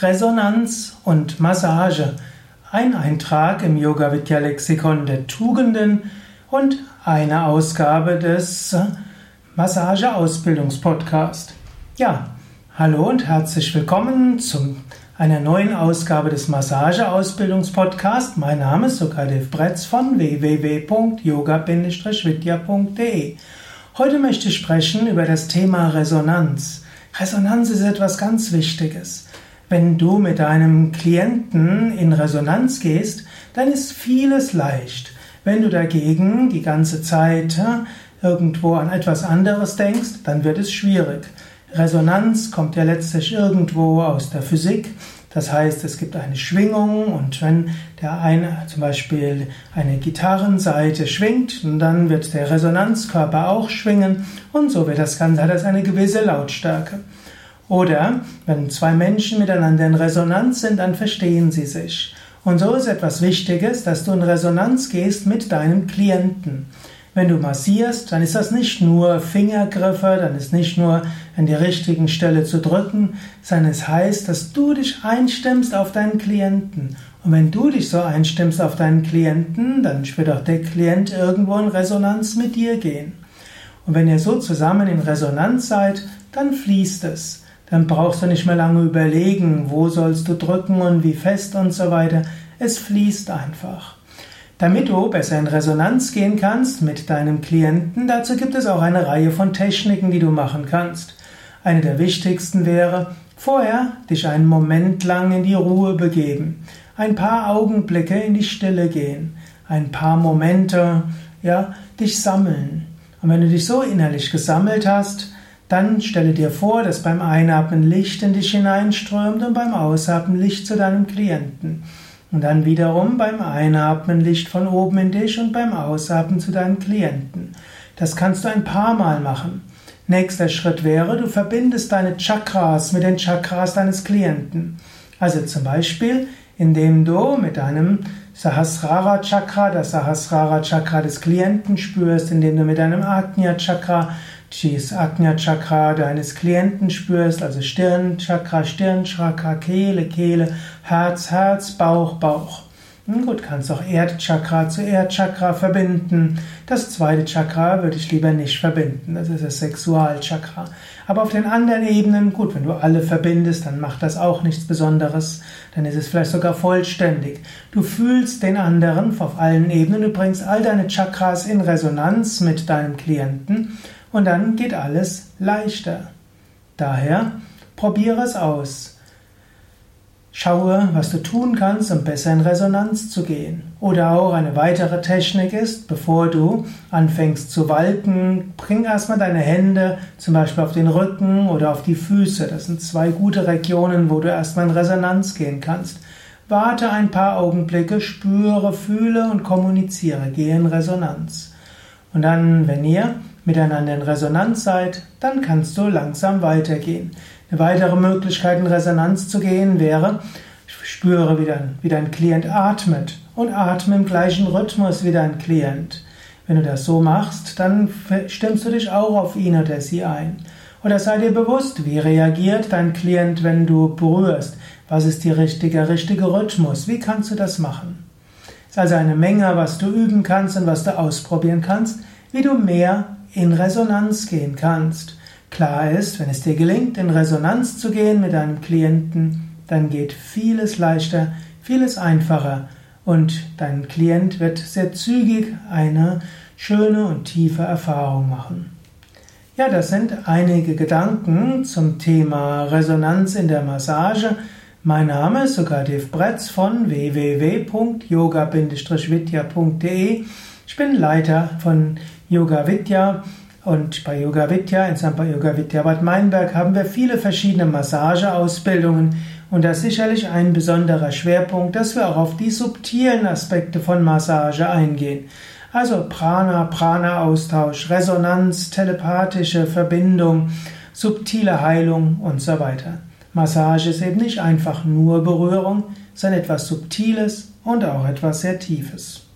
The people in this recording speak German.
Resonanz und Massage. Ein Eintrag im Yoga Vidya Lexikon der Tugenden und eine Ausgabe des Massage Ausbildungspodcast. Ja, hallo und herzlich willkommen zu einer neuen Ausgabe des Massage Ausbildungspodcast. Mein Name ist Sukadev Bretz von www.yoga-vidya.de. Heute möchte ich sprechen über das Thema Resonanz. Resonanz ist etwas ganz Wichtiges. Wenn du mit deinem Klienten in Resonanz gehst, dann ist vieles leicht. Wenn du dagegen die ganze Zeit irgendwo an etwas anderes denkst, dann wird es schwierig. Resonanz kommt ja letztlich irgendwo aus der Physik. Das heißt, es gibt eine Schwingung und wenn der eine zum Beispiel eine Gitarrenseite schwingt, dann wird der Resonanzkörper auch schwingen und so wird das Ganze, hat das eine gewisse Lautstärke. Oder wenn zwei Menschen miteinander in Resonanz sind, dann verstehen sie sich. Und so ist etwas Wichtiges, dass du in Resonanz gehst mit deinem Klienten. Wenn du massierst, dann ist das nicht nur Fingergriffe, dann ist nicht nur an die richtigen Stelle zu drücken, sondern es heißt, dass du dich einstimmst auf deinen Klienten. Und wenn du dich so einstimmst auf deinen Klienten, dann wird auch der Klient irgendwo in Resonanz mit dir gehen. Und wenn ihr so zusammen in Resonanz seid, dann fließt es. Dann brauchst du nicht mehr lange überlegen, wo sollst du drücken und wie fest und so weiter. Es fließt einfach. Damit du besser in Resonanz gehen kannst mit deinem Klienten, dazu gibt es auch eine Reihe von Techniken, die du machen kannst. Eine der wichtigsten wäre, vorher dich einen Moment lang in die Ruhe begeben, ein paar Augenblicke in die Stille gehen, ein paar Momente, ja, dich sammeln. Und wenn du dich so innerlich gesammelt hast, dann stelle dir vor, dass beim Einatmen Licht in dich hineinströmt und beim Ausatmen Licht zu deinem Klienten. Und dann wiederum beim Einatmen Licht von oben in dich und beim Ausatmen zu deinem Klienten. Das kannst du ein paar Mal machen. Nächster Schritt wäre, du verbindest deine Chakras mit den Chakras deines Klienten. Also zum Beispiel, indem du mit deinem Sahasrara Chakra, das Sahasrara Chakra des Klienten spürst, indem du mit deinem Agnya Chakra das Agnya Chakra deines Klienten spürst, also Stirnchakra, Stirnchakra, Kehle, Kehle, Herz, Herz, Bauch, Bauch. Hm, gut, kannst auch Erdchakra zu Erdchakra verbinden. Das zweite Chakra würde ich lieber nicht verbinden. Das ist das Sexualchakra. Aber auf den anderen Ebenen, gut, wenn du alle verbindest, dann macht das auch nichts Besonderes. Dann ist es vielleicht sogar vollständig. Du fühlst den anderen auf allen Ebenen. Du bringst all deine Chakras in Resonanz mit deinem Klienten und dann geht alles leichter. Daher probiere es aus. Schaue, was du tun kannst, um besser in Resonanz zu gehen. Oder auch eine weitere Technik ist, bevor du anfängst zu walten, bring erstmal deine Hände zum Beispiel auf den Rücken oder auf die Füße. Das sind zwei gute Regionen, wo du erstmal in Resonanz gehen kannst. Warte ein paar Augenblicke, spüre, fühle und kommuniziere. Gehe in Resonanz. Und dann, wenn ihr miteinander in Resonanz seid, dann kannst du langsam weitergehen. Eine weitere Möglichkeit in Resonanz zu gehen wäre, spüre, wie dein, wie dein Klient atmet und atme im gleichen Rhythmus wie dein Klient. Wenn du das so machst, dann stimmst du dich auch auf ihn oder sie ein. Oder sei dir bewusst, wie reagiert dein Klient, wenn du berührst? Was ist die richtige, richtige Rhythmus? Wie kannst du das machen? Es ist also eine Menge, was du üben kannst und was du ausprobieren kannst, wie du mehr in Resonanz gehen kannst. Klar ist, wenn es dir gelingt, in Resonanz zu gehen mit deinem Klienten, dann geht vieles leichter, vieles einfacher und dein Klient wird sehr zügig eine schöne und tiefe Erfahrung machen. Ja, das sind einige Gedanken zum Thema Resonanz in der Massage. Mein Name ist Sukadev Bretz von www.yoga-vidya.de. Ich bin Leiter von Yoga Vidya und bei Yoga Vidya, insgesamt bei Yoga Vidya Bad Meinberg, haben wir viele verschiedene Massageausbildungen und das ist sicherlich ein besonderer Schwerpunkt, dass wir auch auf die subtilen Aspekte von Massage eingehen. Also Prana, Prana-Austausch, Resonanz, telepathische Verbindung, subtile Heilung und so weiter. Massage ist eben nicht einfach nur Berührung, sondern etwas Subtiles und auch etwas sehr Tiefes.